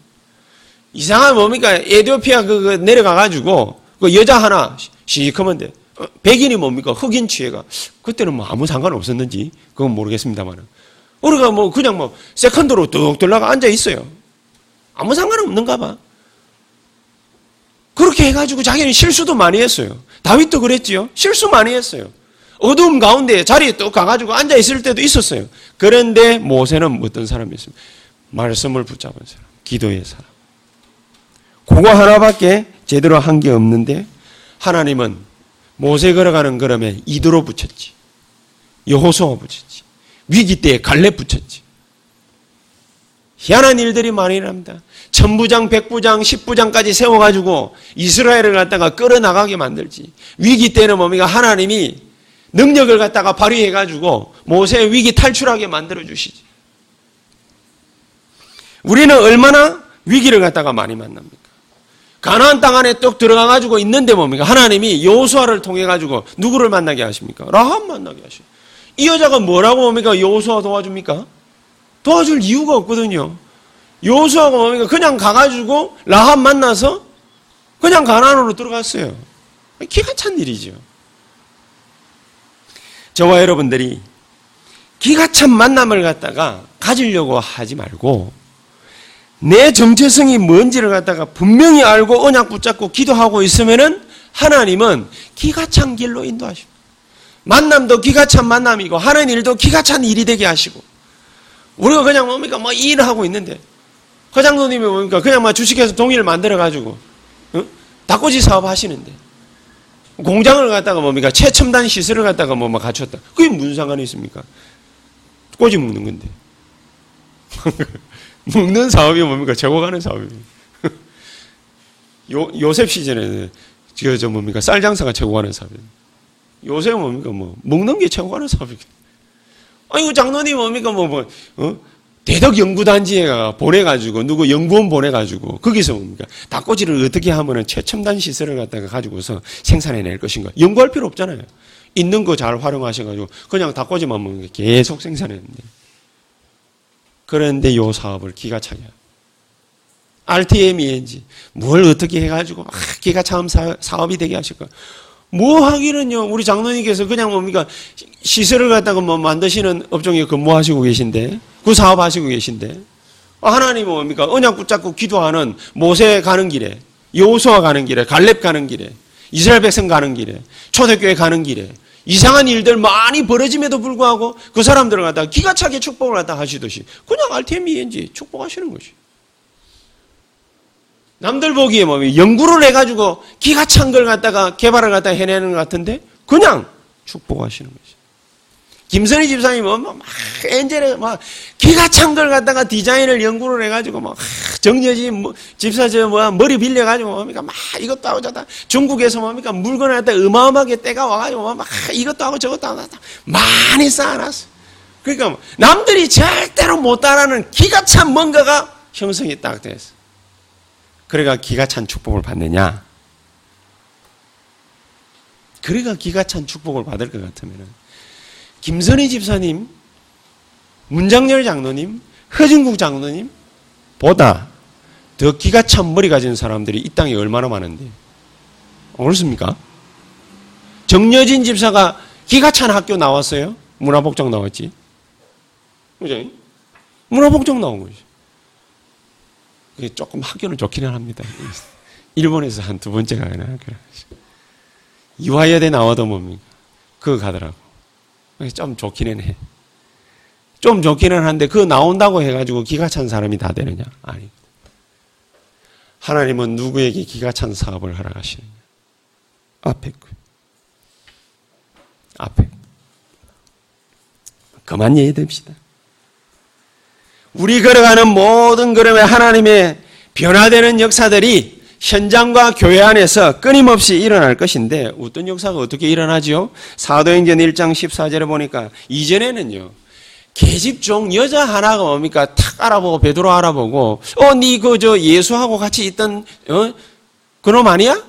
이상한 뭡니까? 에디오피아 그, 그 내려가가지고, 그 여자 하나, 시커먼데 어, 백인이 뭡니까? 흑인 취해가 그때는 뭐 아무 상관 없었는지 그건 모르겠습니다만 우리가 뭐 그냥 뭐 세컨드로 뚝 들라가 앉아 있어요. 아무 상관 없는가 봐. 그렇게 해가지고 자기는 실수도 많이 했어요. 다윗도 그랬지요. 실수 많이 했어요. 어두움 가운데 자리에 또 가가지고 앉아 있을 때도 있었어요. 그런데 모세는 어떤 사람이었습니까? 말씀을 붙잡은 사람, 기도의 사람. 그거 하나밖에 제대로 한 게 없는데 하나님은 모세 걸어가는 걸음에 이도로 붙였지. 여호수아 붙였지. 위기 때에 갈렙 붙였지. 희한한 일들이 많이 일어납니다. 천부장, 백부장, 십부장까지 세워가지고 이스라엘을 갖다가 끌어나가게 만들지. 위기 때는 뭡니까? 하나님이 능력을 갖다가 발휘해가지고 모세의 위기 탈출하게 만들어 주시지. 우리는 얼마나 위기를 갖다가 많이 만납니까? 가나안 땅 안에 뚝 들어가 가지고 있는데 뭡니까? 하나님이 여호수아를 통해 가지고 누구를 만나게 하십니까? 라합 만나게 하시 이 여자가 뭐라고 뭡니까? 여호수아 도와줍니까? 도와줄 이유가 없거든요. 여호수아가 뭡니까? 그냥 가 가지고 라합 만나서 그냥 가나안으로 들어갔어요. 기가 찬 일이죠. 저와 여러분들이 기가 찬 만남을 갖다가 가지려고 하지 말고 내 정체성이 뭔지를 갖다가 분명히 알고 언약 붙잡고 기도하고 있으면은 하나님은 기가 찬 길로 인도하십니다. 만남도 기가 찬 만남이고 하는 일도 기가 찬 일이 되게 하시고. 우리가 그냥 뭡니까? 뭐 일을 하고 있는데. 회장님이 뭡니까? 그냥 막 주식해서 동의를 만들어 가지고 어? 닭꼬치 사업 하시는데. 공장을 갖다가 뭡니까? 최첨단 시설을 갖다가 뭐 막 갖췄다. 그게 무슨 상관이 있습니까? 꼬지 먹는 건데 *laughs* 먹는 사업이 뭡니까? 최고 가는 사업입니다. 요, 요셉 시즌에 저 뭡니까? 쌀 장사가 최고 가는 사업입니다 요새 뭡니까? 뭐 먹는 게 최고 가는 사업이겠 아이고 장로님 뭡니까? 뭐, 뭐 어? 대덕 연구단지에 보내가지고 누구 연구원 보내가지고 거기서 뭡니까? 닭꼬치를 어떻게 하면은 최첨단 시설을 갖다가 가지고서 생산해낼 것인가? 연구할 필요 없잖아요. 있는 거 잘 활용하셔가지고 그냥 닭꼬치만 먹는 게 계속 생산했는데 그런데 요 사업을 기가 차게. RTM인지 뭘 어떻게 해가지고 아, 기가 참 사업이 되게 하실까? 뭐 하기는요, 우리 장로님께서 그냥 뭡니까, 시설을 갖다가 뭐 만드시는 업종에 근무하시고 계신데, 그 사업 하시고 계신데, 하나님은 뭡니까, 언약 붙잡고 기도하는 모세 가는 길에, 여호수아 가는 길에, 갈렙 가는 길에, 이스라엘 백성 가는 길에, 초대교회 가는 길에, 이상한 일들 많이 벌어짐에도 불구하고 그 사람들을 갖다가 기가 차게 축복을 갖다 하시듯이 그냥 RTM인지 축복하시는 것이. 남들 보기에 뭐 연구를 해가지고 기가 찬 걸 갖다가 개발을 갖다가 해내는 것 같은데 그냥 축복하시는 거죠. 김선희 집사님은 뭐, 뭐막 엔젤에 막 기가 찬 걸 갖다가 디자인을 연구를 해가지고 막뭐 집사 저 뭐야 머리 빌려가지고 뭡니까 막 이것도 하고 저다 중국에서 뭡니까 물건을 갖다 어마어마하게 때가 와가지고 막 이것도 하고 저것도 하고 많이 쌓아놨어. 그러니까 남들이 절대로 못 따라하는 기가 찬 뭔가가 형성이 딱 됐어. 그래가 기가 찬 축복을 받느냐? 그래가 기가 찬 축복을 받을 것 같으면 김선희 집사님, 문장열 장로님, 허진국 장로님 보다 더 기가 찬 머리 가진 사람들이 이 땅에 얼마나 많은데 그렇습니까? 정여진 집사가 기가 찬 학교 나왔어요? 문화복장 나왔지? 그죠? 문화복장 나온 거지. 조금 학교는 좋기는 합니다. *laughs* 일본에서 한 두 번째 가나 그래. 이화여대 나와도 뭡니까? 그거 가더라고. 좀 좋기는 해. 좀 좋기는 한데 그 나온다고 해가지고 기가 찬 사람이 다 되느냐? 아니. 하나님은 누구에게 기가 찬 사업을 허락하시느냐? 앞에 그. 앞에. 그만 예의됩시다. 우리 걸어가는 모든 걸음에 하나님의 변화되는 역사들이 현장과 교회 안에서 끊임없이 일어날 것인데 어떤 역사가 어떻게 일어나지요? 사도행전 1장 14절에 보니까 이전에는요. 계집종 여자 하나가 뭡니까? 탁 알아보고 베드로 알아보고 어 니 그 저 예수하고 같이 있던 어? 그놈 아니야?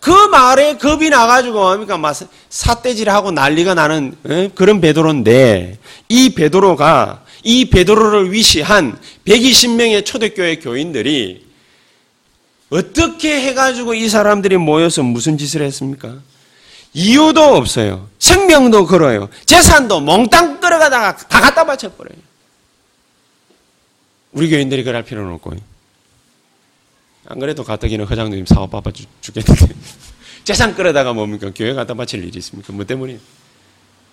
그 말에 겁이 나가지고 뭡니까? 막 사대질하고 난리가 나는 어? 그런 베드로인데 이 베드로가 이 베드로를 위시한 120명의 초대교회 교인들이 어떻게 해가지고 이 사람들이 모여서 무슨 짓을 했습니까? 이유도 없어요. 생명도 걸어요. 재산도 몽땅 끌어가다가 다 갖다 바쳐버려요. 우리 교인들이 그럴 필요는 없고. 안 그래도 가뜩이는 회장님 사업 바빠 죽겠는데. *laughs* 재산 끌어다가 뭡니까? 교회 갖다 바칠 일이 있습니까? 뭐 때문에?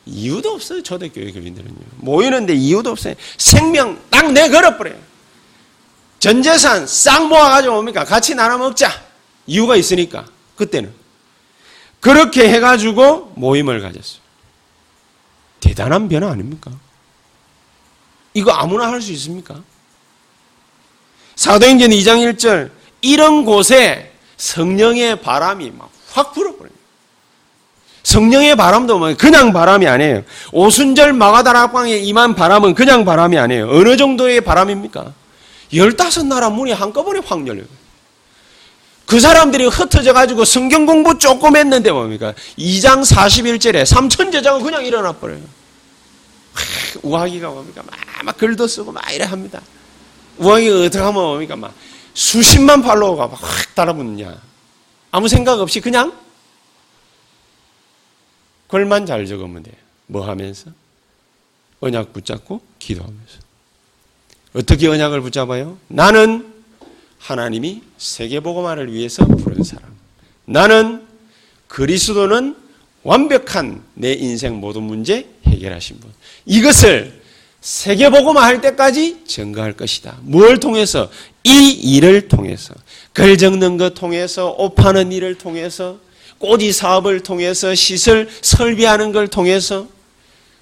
이유도 없어요. 초대교회 교인들은요. 모이는데 이유도 없어요. 생명 딱 내걸어버려요. 전 재산 싹 모아가지고 뭡니까? 같이 나눠 먹자. 이유가 있으니까. 그때는. 그렇게 해가지고 모임을 가졌어요. 대단한 변화 아닙니까? 이거 아무나 할 수 있습니까? 사도행전 2장 1절 이런 곳에 성령의 바람이 막 확 불어버려요. 성령의 바람도 뭐 그냥 바람이 아니에요. 오순절 마가다락방에 임한 바람은 그냥 바람이 아니에요. 어느 정도의 바람입니까? 열다섯 나라 문이 한꺼번에 확 열려요. 그 사람들이 흩어져 가지고 성경 공부 조금 했는데 뭡니까? 2장 41절에 삼천 제자가 그냥 일어나 버려요. 우하기가 뭡니까? 막, 막 글도 쓰고 막 이래 합니다. 우하기가 어떻게 하면 뭡니까? 막 수십만 팔로워가 막 확 달아붙느냐. 아무 생각 없이 그냥 그걸만 잘 적으면 돼요. 뭐 하면서? 언약 붙잡고 기도하면서. 어떻게 언약을 붙잡아요? 나는 하나님이 세계보고만을 위해서 부른 사람. 나는 그리스도는 완벽한 내 인생 모든 문제 해결하신 분. 이것을 세계보고만 할 때까지 증거할 것이다. 뭘 통해서? 이 일을 통해서. 글 적는 것 통해서, 옷 파는 일을 통해서, 꼬지 사업을 통해서, 시설 설비하는 걸 통해서,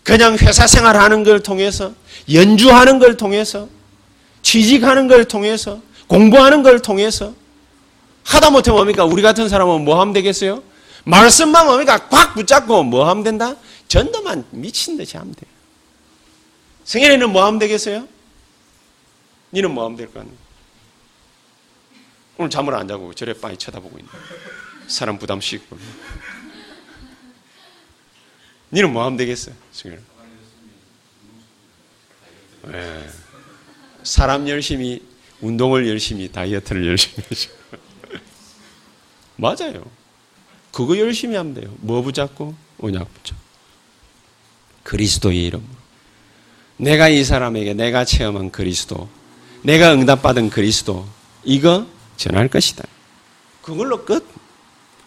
그냥 회사 생활하는 걸 통해서, 연주하는 걸 통해서, 취직하는 걸 통해서, 공부하는 걸 통해서, 하다 못해 뭡니까? 우리 같은 사람은 뭐 하면 되겠어요? 말씀만 뭡니까? 꽉 붙잡고 뭐 하면 된다? 전도만 미친 듯이 하면 돼요. 승현이는 뭐 하면 되겠어요? 니는 뭐 하면 될거 아니에요? 오늘 잠을 안 자고 저래 빤히 쳐다보고 있네. 사람 부담 씻고. 니는 뭐 하면 되겠어요? 승현이. 네. 사람 열심히, 운동을 열심히, 다이어트를 열심히 하죠. *laughs* 맞아요. 그거 열심히 하면 돼요. 뭐 붙잡고? 언약 붙잡 그리스도의 이름으로. 내가 이 사람에게 내가 체험한 그리스도, 내가 응답받은 그리스도, 이거 전할 것이다. 그걸로 끝.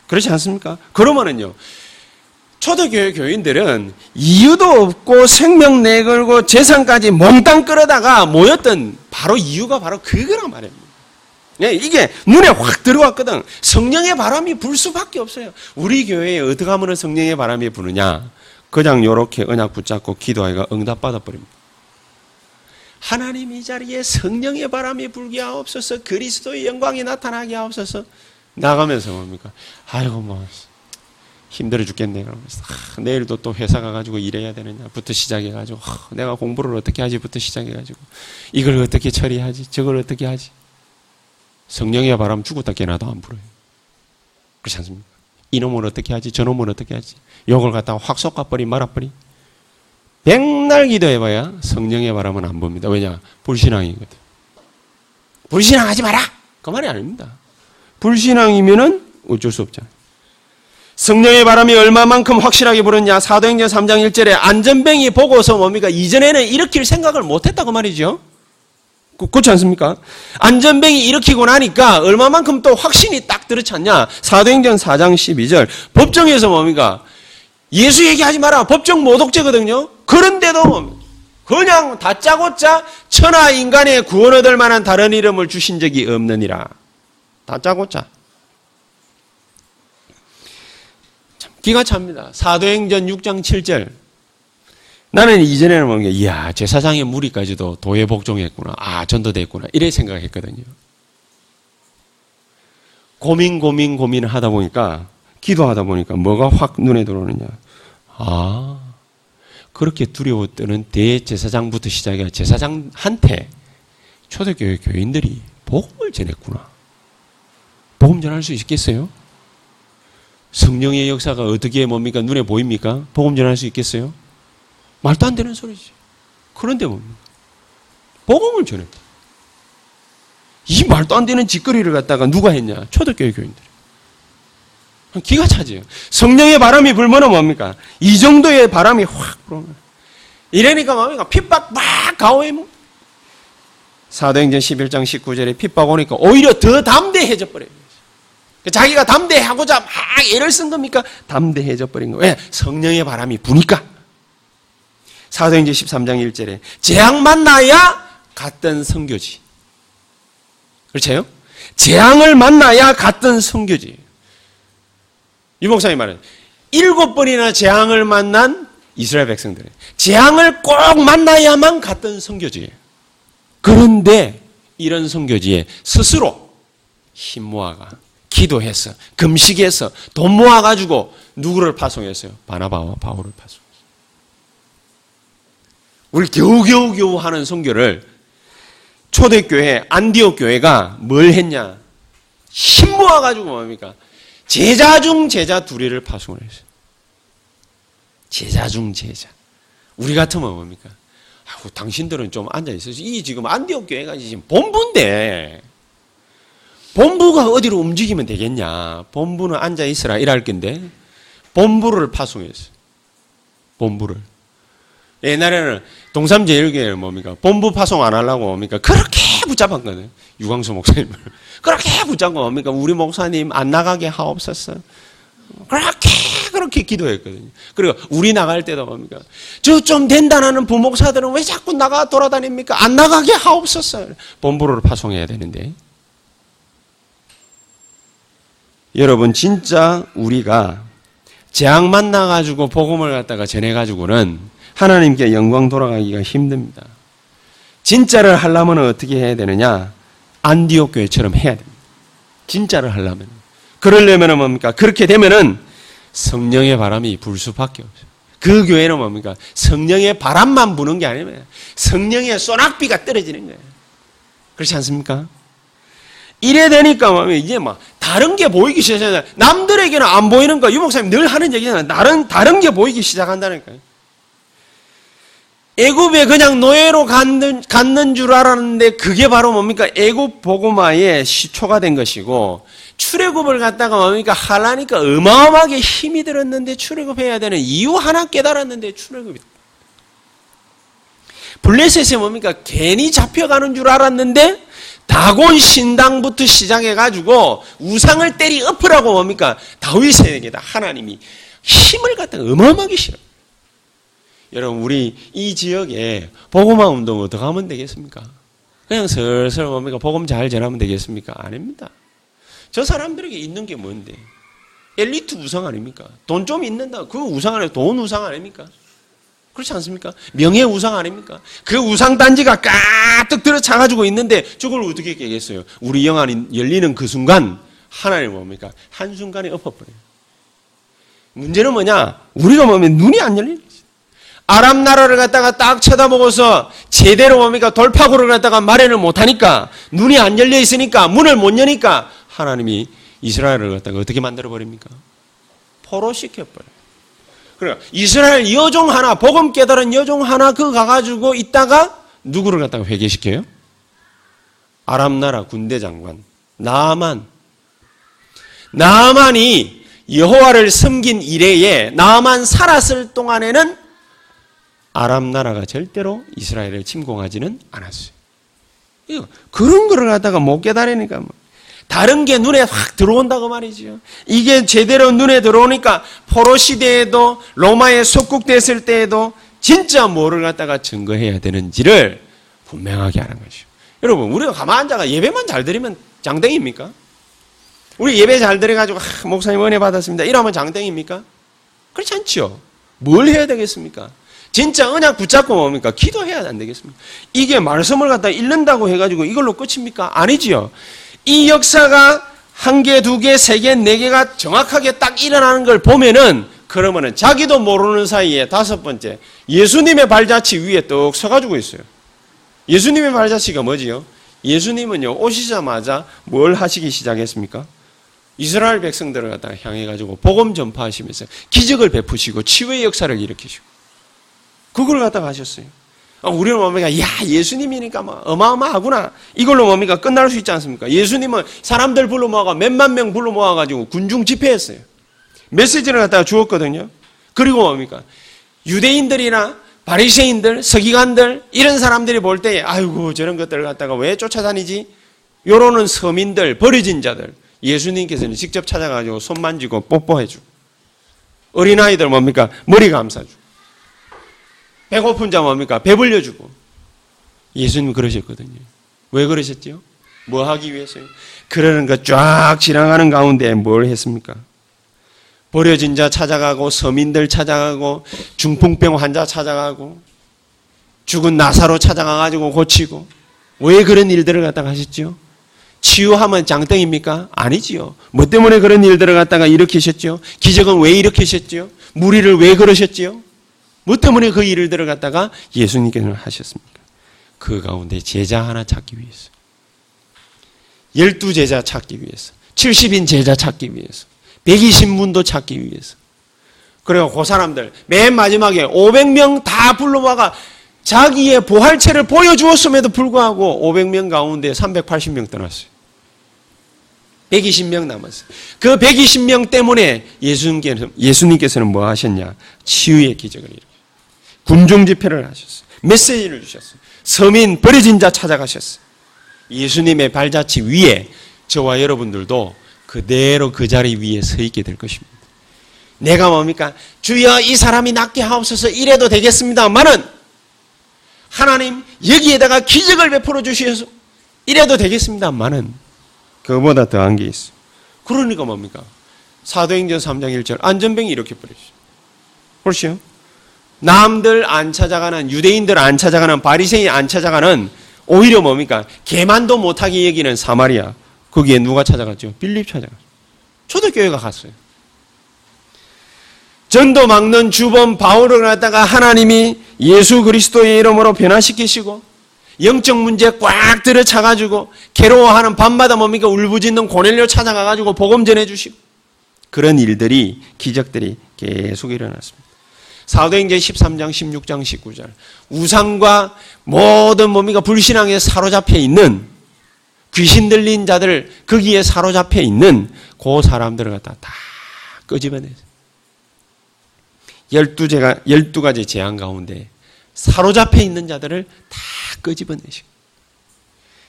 그렇지 않습니까? 그러면은요, 초대교회 교인들은 이유도 없고 생명 내걸고 재산까지 몽땅 끌어다가 모였던 바로 이유가 바로 그거란 말입니다. 네, 이게 눈에 확 들어왔거든. 성령의 바람이 불 수밖에 없어요. 우리 교회에 어떻게 하면 성령의 바람이 부느냐? 그냥 요렇게 언약 붙잡고 기도하기가 응답받아 버립니다. 하나님 이 자리에 성령의 바람이 불게 하옵소서 그리스도의 영광이 나타나게 하옵소서 나가면서 뭡니까? 아이고 뭐 힘들어 죽겠네 그러면서 아, 내일도 또 회사 가가지고 일해야 되느냐부터 시작해가지고 아, 내가 공부를 어떻게 하지부터 시작해가지고 이걸 어떻게 처리하지 저걸 어떻게 하지 성령의 바람 죽었다 깨나도 안 불어요 그렇지 않습니까? 이놈을 어떻게 하지 저놈을 어떻게 하지 욕을 갖다가 확 쏟아버리 말아버리 백날 기도해봐야 성령의 바람은 안 봅니다. 왜냐? 불신앙이거든. 불신앙하지 마라! 그 말이 아닙니다. 불신앙이면은 어쩔 수 없잖아요. 성령의 바람이 얼마만큼 확실하게 불었냐? 사도행전 3장 1절에 안전뱅이 보고서 뭡니까? 이전에는 일으킬 생각을 못했다고 말이죠. 그, 그렇지 않습니까? 안전뱅이 일으키고 나니까 얼마만큼 또 확신이 딱 들어찼냐? 사도행전 4장 12절. 법정에서 뭡니까? 예수 얘기하지 마라. 법정 모독죄거든요. 그런데도 그냥 다짜고짜 천하 인간의 구원 얻을 만한 다른 이름을 주신 적이 없느니라. 다짜고짜. 참 기가 찹니다. 사도행전 6장 7절. 나는 이전에는 뭔가 이야 제사장의 무리까지도 도에 복종했구나. 아 전도됐구나. 이래 생각했거든요. 고민 고민 고민을 하다 보니까 기도하다 보니까 뭐가 확 눈에 들어오느냐. 아, 그렇게 두려워 떠는 대제사장부터 시작해 제사장한테 초대교회 교인들이 복음을 전했구나. 복음 전할 수 있겠어요? 성령의 역사가 어떻게 뭡니까? 눈에 보입니까? 복음 전할 수 있겠어요? 말도 안 되는 소리지. 그런데 뭡니까? 복음을 전했다. 이 말도 안 되는 짓거리를 갖다가 누가 했냐? 초대교회 교인들. 기가 차지요. 성령의 바람이 불면은 뭡니까? 이 정도의 바람이 확 불어요. 이러니까 뭡니까? 핍박 막 가오해 뭐. 사도행전 11장 19절에 핍박 오니까 오히려 더 담대해져 버려요. 자기가 담대하고자 막 애를 쓴 겁니까? 담대해져 버린 거예요. 왜? 성령의 바람이 부니까. 사도행전 13장 1절에 재앙 만 나야 갔던 성교지. 그렇죠? 재앙을 만나야 갔던 성교지. 유 목사님 말은 일곱 번이나 재앙을 만난 이스라엘 백성들. 재앙을 꼭 만나야만 갔던 성교지예요. 그런데 이런 성교지에 스스로 힘 모아가 기도해서 금식해서 돈 모아가지고 누구를 파송했어요? 바나바와 바울을 파송했어요. 우리 겨우겨우 겨우 하는 성교를 초대교회 안디옥 교회가 뭘 했냐? 힘 모아가지고 뭡니까? 제자 중 제자 둘이를 파송을 했어요. 제자 중 제자. 우리 같으면 뭡니까? 아우, 당신들은 좀 앉아있어요. 이 지금 안디옥 교회가 지금 본부인데, 본부가 어디로 움직이면 되겠냐. 본부는 앉아 있으라 이럴 건데, 본부를 파송했어요. 본부를. 옛날에는 동삼제일교회를 뭡니까? 본부 파송 안 하려고 뭡니까? 그렇게 붙잡았거든요. 유광수 목사님을. *laughs* 그렇게 붙잡고 뭡니까? 우리 목사님 안 나가게 하옵소서. 그렇게 그렇게 기도했거든요. 그리고 우리 나갈 때도 뭡니까? 저 좀 된다는 부목사들은 왜 자꾸 나가 돌아다닙니까? 안 나가게 하옵소서. 본부로 파송해야 되는데. 여러분 진짜 우리가 재앙 만나 가지고 복음을 갖다가 전해 가지고는 하나님께 영광 돌아가기가 힘듭니다. 진짜를 하려면 어떻게 해야 되느냐? 안디옥 교회처럼 해야 됩니다. 진짜를 하려면. 그러려면 뭡니까? 그렇게 되면은 성령의 바람이 불 수밖에 없어요. 그 교회는 뭡니까? 성령의 바람만 부는 게 아니면 성령의 소낙비가 떨어지는 거예요. 그렇지 않습니까? 이래 되니까 뭐 이제 막 다른 게 보이기 시작하잖아요. 남들에게는 안 보이는 거, 유 목사님 늘 하는 얘기잖아요. 다른, 다른 게 보이기 시작한다니까요. 애굽에 그냥 노예로 갔는, 갔는 줄 알았는데 그게 바로 뭡니까? 애굽 보고마의 시초가 된 것이고 출애굽을 갖다가 뭡니까? 하라니까 어마어마하게 힘이 들었는데 출애굽해야 되는 이유 하나 깨달았는데 출애굽이 블레셋에 뭡니까? 괜히 잡혀가는 줄 알았는데 다곤 신당부터 시작해가지고 우상을 때리 엎으라고 뭡니까? 다윗에게다 하나님이 힘을 갖다가 어마어마하게 실어. 여러분 우리 이 지역에 복음화 운동 어떻게 하면 되겠습니까? 그냥 슬슬 뭡니까? 복음 잘 전하면 되겠습니까? 아닙니다. 저 사람들에게 있는 게 뭔데? 엘리트 우상 아닙니까? 돈 좀 있는다. 그 우상 안에 돈 우상 아닙니까? 그렇지 않습니까? 명예 우상 아닙니까? 그 우상 단지가 까뜩 들어 차가지고 있는데 저걸 어떻게 깨겠어요? 우리 영 안이 열리는 그 순간 하나님 뭡니까? 한순간에 엎어버려요. 문제는 뭐냐? 우리가 뭐면 눈이 안 열리는 거지. 아랍 나라를 갖다가 딱 쳐다보고서 제대로 뭡니까? 돌파구를 갖다가 마련을 못하니까 눈이 안 열려 있으니까 문을 못 여니까 하나님이 이스라엘을 갖다가 어떻게 만들어 버립니까? 포로시켜 버려요. 그래 이스라엘 여종 하나 복음 깨달은 여종 하나 그 가가지고 있다가 누구를 갖다가 회개시켜요? 아랍 나라 군대 장관 나만 나만이 여호와를 섬긴 이래에 나만 살았을 동안에는 아랍 나라가 절대로 이스라엘을 침공하지는 않았어요. 그런 거를 갖다가 못 깨달으니까 뭐. 다른 게 눈에 확 들어온다고 말이죠. 이게 제대로 눈에 들어오니까 포로 시대에도 로마에 속국됐을 때에도 진짜 뭐를 갖다가 증거해야 되는지를 분명하게 하는 것이죠. 여러분, 우리가 가만 앉아가 예배만 잘 드리면 장땡입니까? 우리 예배 잘 드려가지고, 아, 목사님 은혜 받았습니다. 이러면 장땡입니까? 그렇지 않죠. 뭘 해야 되겠습니까? 진짜 언약 붙잡고 뭡니까? 기도해야 안 되겠습니까? 이게 말씀을 갖다 읽는다고 해가지고 이걸로 끝입니까? 아니지요. 이 역사가 한 개, 두 개, 세 개, 네 개가 정확하게 딱 일어나는 걸 보면은 그러면은 자기도 모르는 사이에 다섯 번째 예수님의 발자취 위에 떡 서가지고 있어요. 예수님의 발자취가 뭐지요? 예수님은요 오시자마자 뭘 하시기 시작했습니까? 이스라엘 백성들을 갖다가 향해 가지고 복음 전파하시면서 기적을 베푸시고 치유의 역사를 일으키시고 그걸 갖다가 하셨어요. 어, 우리는 뭡니까? 야, 예수님이니까 뭐 어마어마하구나. 이걸로 뭡니까? 끝날 수 있지 않습니까? 예수님은 사람들 불러 모아가 몇만 명 불러 모아가지고 군중 집회했어요. 메시지를 갖다가 주었거든요. 그리고 뭡니까? 유대인들이나 바리새인들, 서기관들 이런 사람들이 볼 때에 아이고 저런 것들을 갖다가 왜 쫓아다니지? 요러는 서민들, 버려진 자들 예수님께서는 직접 찾아가지고 손 만지고 뽀뽀해주고 어린아이들 뭡니까? 머리 감싸주고 배고픈 자 뭡니까? 배불려주고. 예수님 그러셨거든요. 왜 그러셨죠? 뭐 하기 위해서요? 그러는 것쫙 지나가는 가운데 뭘 했습니까? 버려진 자 찾아가고 서민들 찾아가고 중풍병 환자 찾아가고 죽은 나사로 찾아가가지고 고치고 왜 그런 일들을 갖다가 하셨죠? 치유하면 장땡입니까? 아니지요. 뭐 때문에 그런 일들을 갖다가 일으키셨죠? 기적은 왜 일으키셨죠? 무리를 왜 그러셨지요? 뭐 때문에 그 일을 들어갔다가 예수님께서는 하셨습니까? 그 가운데 제자 하나 찾기 위해서. 열두 제자 찾기 위해서. 70인 제자 찾기 위해서. 120문도 찾기 위해서. 그리고 그 사람들 맨 마지막에 500명 다 불러와가 자기의 부활체를 보여주었음에도 불구하고 500명 가운데 380명 떠났어요. 120명 남았어요. 그 120명 때문에 예수님께서는, 예수님께서는 뭐 하셨냐? 치유의 기적을 일으켰어요. 군중 집회를 하셨어요. 메시지를 주셨어요. 서민 버려진 자 찾아가셨어요. 예수님의 발자취 위에 저와 여러분들도 그대로 그 자리 위에 서 있게 될 것입니다. 내가 뭡니까? 주여 이 사람이 낫게 하옵소서 이래도 되겠습니다만은 하나님 여기에다가 기적을 베풀어 주셔서 이래도 되겠습니다만은 그보다 더한 게 있어요. 그러니까 뭡니까? 사도행전 3장 1절 안전병이 이렇게 버리시죠. 보시오. 남들 안 찾아가는 유대인들 안 찾아가는 바리새인 안 찾아가는 오히려 뭡니까? 개만도 못하게 여기는 사마리아. 거기에 누가 찾아갔죠? 빌립 찾아갔죠. 초대교회가 갔어요. 전도 막는 주범 바울을 갖다가 하나님이 예수 그리스도의 이름으로 변화시키시고 영적 문제 꽉 들어차가지고 괴로워하는 밤마다 뭡니까 울부짖는 고넬료 찾아가가지고 복음 전해주시고 그런 일들이 기적들이 계속 일어났습니다. 사도행전 13장 16장 19절 우상과 모든 뭡니까 불신앙에 사로잡혀 있는 귀신 들린 자들 거기에 사로잡혀 있는 그 사람들을 갖다 다 끄집어내서 열두 제가 열두 가지 재앙 가운데 사로잡혀 있는 자들을 다 끄집어내시고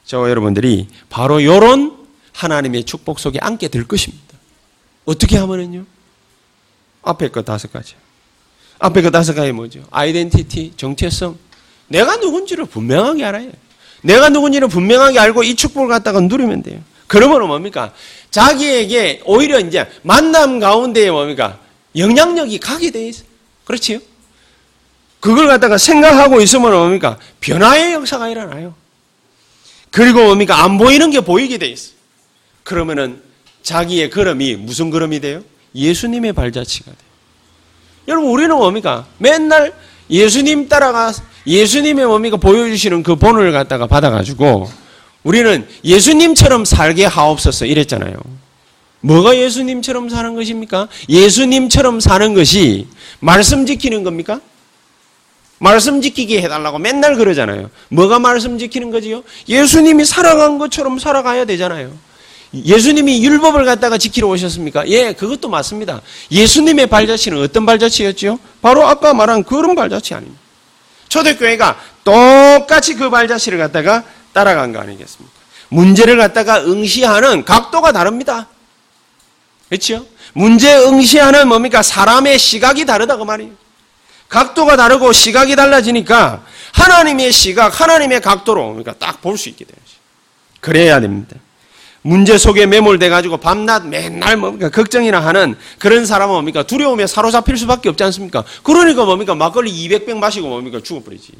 저 여러분들이 바로 이런 하나님의 축복 속에 앉게 될 것입니다. 어떻게 하면은요? 앞에 거 다섯 가지. 앞에 거 다섯 가지 뭐죠? 아이덴티티, 정체성. 내가 누군지를 분명하게 알아요. 내가 누군지를 분명하게 알고 이 축복을 갖다가 누리면 돼요. 그러면 뭡니까? 자기에게 오히려 이제 만남 가운데에 뭡니까? 영향력이 가게 돼 있어요. 그렇지요? 그걸 갖다가 생각하고 있으면 뭡니까? 변화의 역사가 일어나요. 그리고 뭡니까? 안 보이는 게 보이게 돼 있어. 그러면은 자기의 걸음이 무슨 걸음이 돼요? 예수님의 발자취가 돼요. 여러분, 우리는 뭡니까? 맨날 예수님 따라가, 예수님의 뭡니까? 보여주시는 그 본을 갖다가 받아가지고 우리는 예수님처럼 살게 하옵소서 이랬잖아요. 뭐가 예수님처럼 사는 것입니까? 예수님처럼 사는 것이 말씀 지키는 겁니까? 말씀 지키게 해달라고 맨날 그러잖아요. 뭐가 말씀 지키는 거지요? 예수님이 살아간 것처럼 살아가야 되잖아요. 예수님이 율법을 갖다가 지키러 오셨습니까? 예, 그것도 맞습니다. 예수님의 발자취는 어떤 발자취였지요? 바로 아까 말한 그런 발자취 아닙니까? 초대교회가 똑같이 그 발자취를 갖다가 따라간 거 아니겠습니까? 문제를 갖다가 응시하는 각도가 다릅니다. 그렇죠? 문제 응시하는 뭡니까? 사람의 시각이 다르다고 말이에요. 각도가 다르고 시각이 달라지니까 하나님의 시각, 하나님의 각도로 그러니까 딱볼 수 있게 되죠. 그래야 됩니다. 문제 속에 매몰돼 가지고 밤낮 맨날 뭡니까 걱정이나 하는 그런 사람은 뭡니까 두려움에 사로잡힐 수밖에 없지 않습니까? 그러니까 뭡니까 막걸리 200병 마시고 뭡니까 죽어버리지.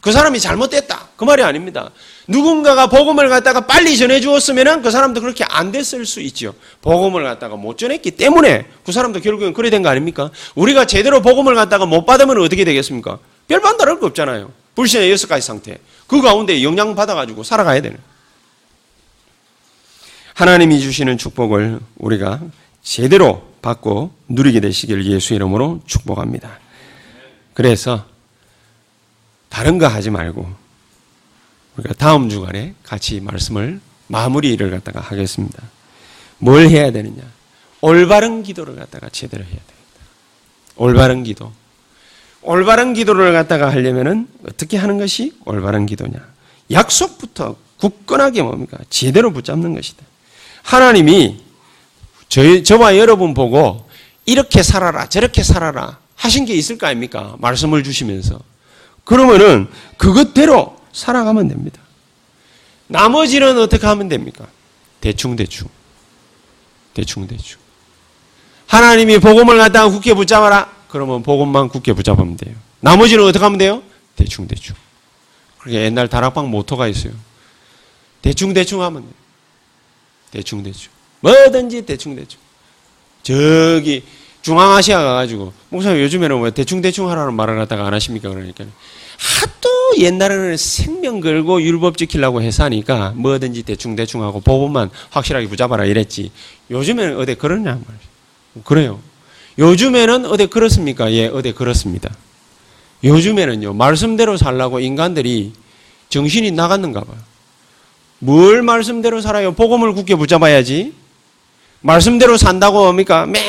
그 사람이 잘못됐다. 그 말이 아닙니다. 누군가가 복음을 갖다가 빨리 전해 주었으면은 그 사람도 그렇게 안 됐을 수 있죠. 복음을 갖다가 못 전했기 때문에 그 사람도 결국엔 그래 된 거 아닙니까? 우리가 제대로 복음을 갖다가 못 받으면 어떻게 되겠습니까? 별반 다를 거 없잖아요. 불신의 여섯 가지 상태. 그 가운데 영향 받아가지고 살아가야 되는. 하나님이 주시는 축복을 우리가 제대로 받고 누리게 되시기를 예수 이름으로 축복합니다. 그래서 다른 거 하지 말고 우리가 다음 주간에 같이 말씀을 마무리를 갖다가 하겠습니다. 뭘 해야 되느냐? 올바른 기도를 갖다가 제대로 해야 됩니다. 올바른 기도. 올바른 기도를 갖다가 하려면은 어떻게 하는 것이 올바른 기도냐? 약속부터 굳건하게 뭡니까? 제대로 붙잡는 것이다. 하나님이 저, 저와 여러분 보고 이렇게 살아라, 저렇게 살아라 하신 게 있을 거 아닙니까? 말씀을 주시면서. 그러면은 그것대로 살아가면 됩니다. 나머지는 어떻게 하면 됩니까? 대충대충. 대충대충. 하나님이 복음을 갖다가 굳게 붙잡아라. 그러면 복음만 굳게 붙잡으면 돼요. 나머지는 어떻게 하면 돼요? 대충대충. 그게 옛날 다락방 모토가 있어요. 대충대충 하면 돼요. 대충 대충. 뭐든지 대충 대충. 저기 중앙아시아 가가지고 목사님 요즘에는 왜 대충 대충 하라는 말을 갖다가 안 하십니까? 그러니까 하도 옛날에는 생명 걸고 율법 지키려고 해서 하니까 뭐든지 대충 대충 하고 법원만 확실하게 붙잡아라 이랬지. 요즘에는 어디 그러냐. 그래요. 요즘에는 어디 그렇습니까? 예, 어디 그렇습니다. 요즘에는요, 말씀대로 살라고 인간들이 정신이 나갔는가 봐요. 뭘 말씀대로 살아요? 복음을 굳게 붙잡아야지. 말씀대로 산다고 뭡니까? 매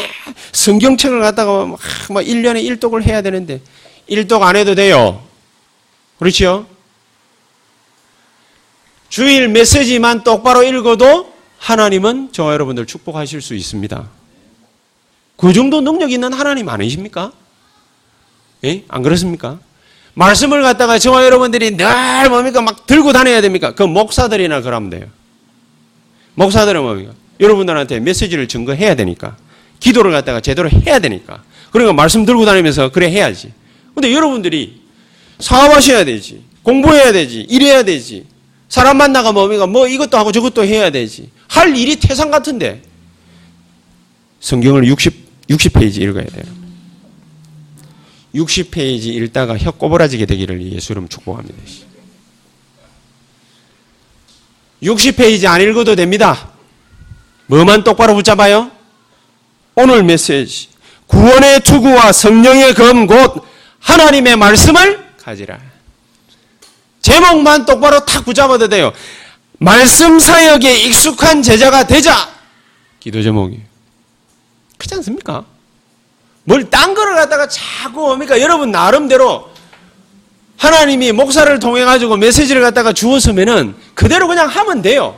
성경책을 갖다가 막 1년에 1독을 해야 되는데 일독 안 해도 돼요. 그렇죠? 주일 메시지만 똑바로 읽어도 하나님은 저와 여러분들 축복하실 수 있습니다. 그 정도 능력 있는 하나님 아니십니까? 예? 안 그렇습니까? 말씀을 갖다가 저와 여러분들이 늘 뭡니까? 막 들고 다녀야 됩니까? 그 목사들이나 그러면 돼요. 목사들은 뭡니까? 여러분들한테 메시지를 증거해야 되니까. 기도를 갖다가 제대로 해야 되니까. 그러니까 말씀 들고 다니면서 그래 해야지. 근데 여러분들이 사업하셔야 되지. 공부해야 되지. 일해야 되지. 사람 만나가 뭡니까? 뭐 이것도 하고 저것도 해야 되지. 할 일이 태산 같은데. 성경을 60, 60페이지 읽어야 돼요. 60페이지 읽다가 혀 꼬부라지게 되기를 예수 이름 축복합니다. 60페이지 안 읽어도 됩니다. 뭐만 똑바로 붙잡아요? 오늘 메시지. 구원의 투구와 성령의 검 곧 하나님의 말씀을 가지라. 제목만 똑바로 탁 붙잡아도 돼요. 말씀 사역에 익숙한 제자가 되자. 기도 제목이. 그렇지 않습니까? 뭘 딴 거를 갖다가 자꾸 뭡니까? 여러분 나름대로 하나님이 목사를 통해 가지고 메시지를 갖다가 주었으면은 그대로 그냥 하면 돼요.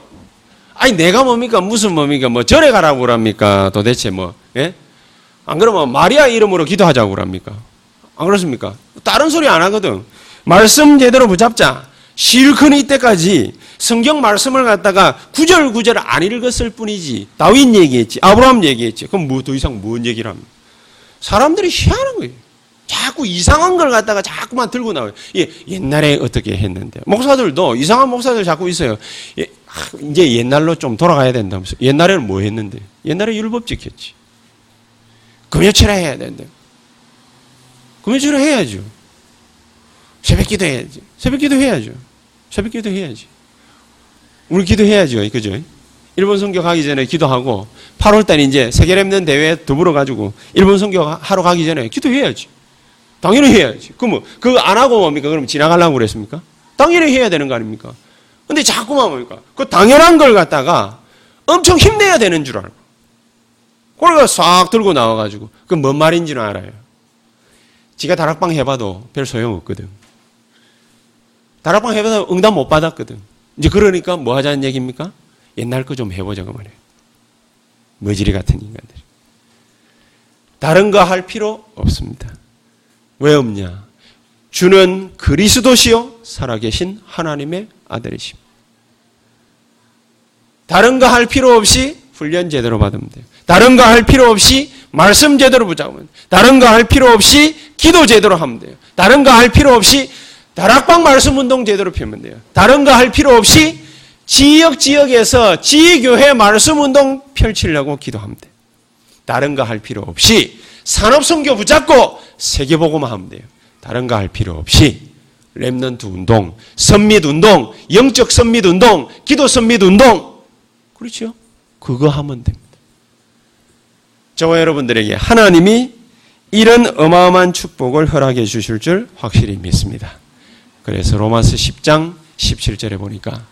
아니 내가 뭡니까? 무슨 뭡니까? 뭐 절에 가라고 그럽니까? 도대체 뭐 예? 안 그러면 마리아 이름으로 기도하자고 그럽니까? 안 그렇습니까? 다른 소리 안 하거든. 말씀 제대로 붙잡자. 실컷 이때까지 성경 말씀을 갖다가 구절구절 안 읽었을 뿐이지. 다윈 얘기했지. 아브라함 얘기했지. 그럼 뭐 더 이상 뭔 얘기를 합니까? 사람들이 희한한 거예요. 자꾸 이상한 걸 갖다가 자꾸만 들고 나와요. 예, 옛날에 어떻게 했는데. 목사들도 이상한 목사들 자꾸 있어요. 예, 이제 옛날로 좀 돌아가야 된다면서. 옛날에는 뭐 했는데? 옛날에 율법 지켰지. 금요철에 해야 된대. 금요철에 해야죠. 새벽 기도 해야지. 새벽 기도 해야죠. 새벽 기도 해야지. 우리 기도 해야죠. 그죠? 일본 선교 가기 전에 기도하고 8월 달 이제 세계 랩는 대회 더불어 가지고 일본 선교 하러 가기 전에 기도해야지. 당연히 해야지. 그럼 뭐, 그거 안 하고 뭡니까? 그럼 지나가려고 그랬습니까? 당연히 해야 되는 거 아닙니까? 근데 자꾸만 뭡니까? 그 당연한 걸 갖다가 엄청 힘내야 되는 줄 알고. 그걸 싹 들고 나와가지고. 그 뭔 말인지는 알아요. 지가 다락방 해봐도 별 소용없거든. 다락방 해봐도 응답 못 받았거든. 이제 그러니까 뭐 하자는 얘기입니까? 옛날 거 좀 해보자고 말이에요. 머지리 같은 인간들. 다른 거 할 필요 없습니다. 왜 없냐? 주는 그리스도시요 살아계신 하나님의 아들이십니다. 다른 거 할 필요 없이 훈련 제대로 받으면 돼요. 다른 거 할 필요 없이 말씀 제대로 붙잡으면 다른 거 할 필요 없이 기도 제대로 하면 돼요. 다른 거 할 필요 없이 다락방 말씀 운동 제대로 펴면 돼요. 다른 거 할 필요 없이 지역 지역에서 지교회 말씀 운동 펼치려고 돼. 다른 거 할 필요 없이 산업 선교 붙잡고 세계 보고만 하면 돼요. 다른 거 할 필요 없이 렘넌트 운동, 선밋 운동, 영적 선밋 운동, 기도 선밋 운동. 그렇죠? 그거 하면 됩니다. 저와 여러분들에게 하나님이 이런 어마어마한 축복을 허락해 주실 줄 확실히 믿습니다. 그래서 로마서 10장 17절에 보니까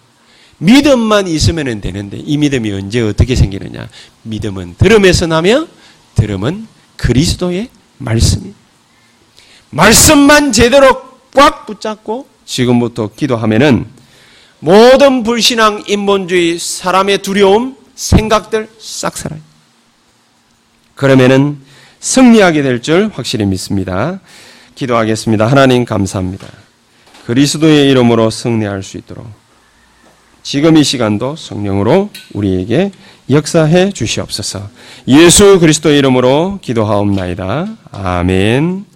믿음만 있으면 되는데 이 믿음이 언제 어떻게 생기느냐? 믿음은 들음에서 나며 들음은 그리스도의 말씀이. 말씀만 제대로 꽉 붙잡고 지금부터 기도하면은 모든 불신앙, 인본주의, 사람의 두려움, 생각들 싹 사라요. 그러면은 승리하게 될 줄 확실히 믿습니다. 기도하겠습니다. 하나님 감사합니다. 그리스도의 이름으로 승리할 수 있도록 지금 이 시간도 성령으로 우리에게 역사해 주시옵소서. 예수 그리스도의 이름으로 기도하옵나이다. 아멘.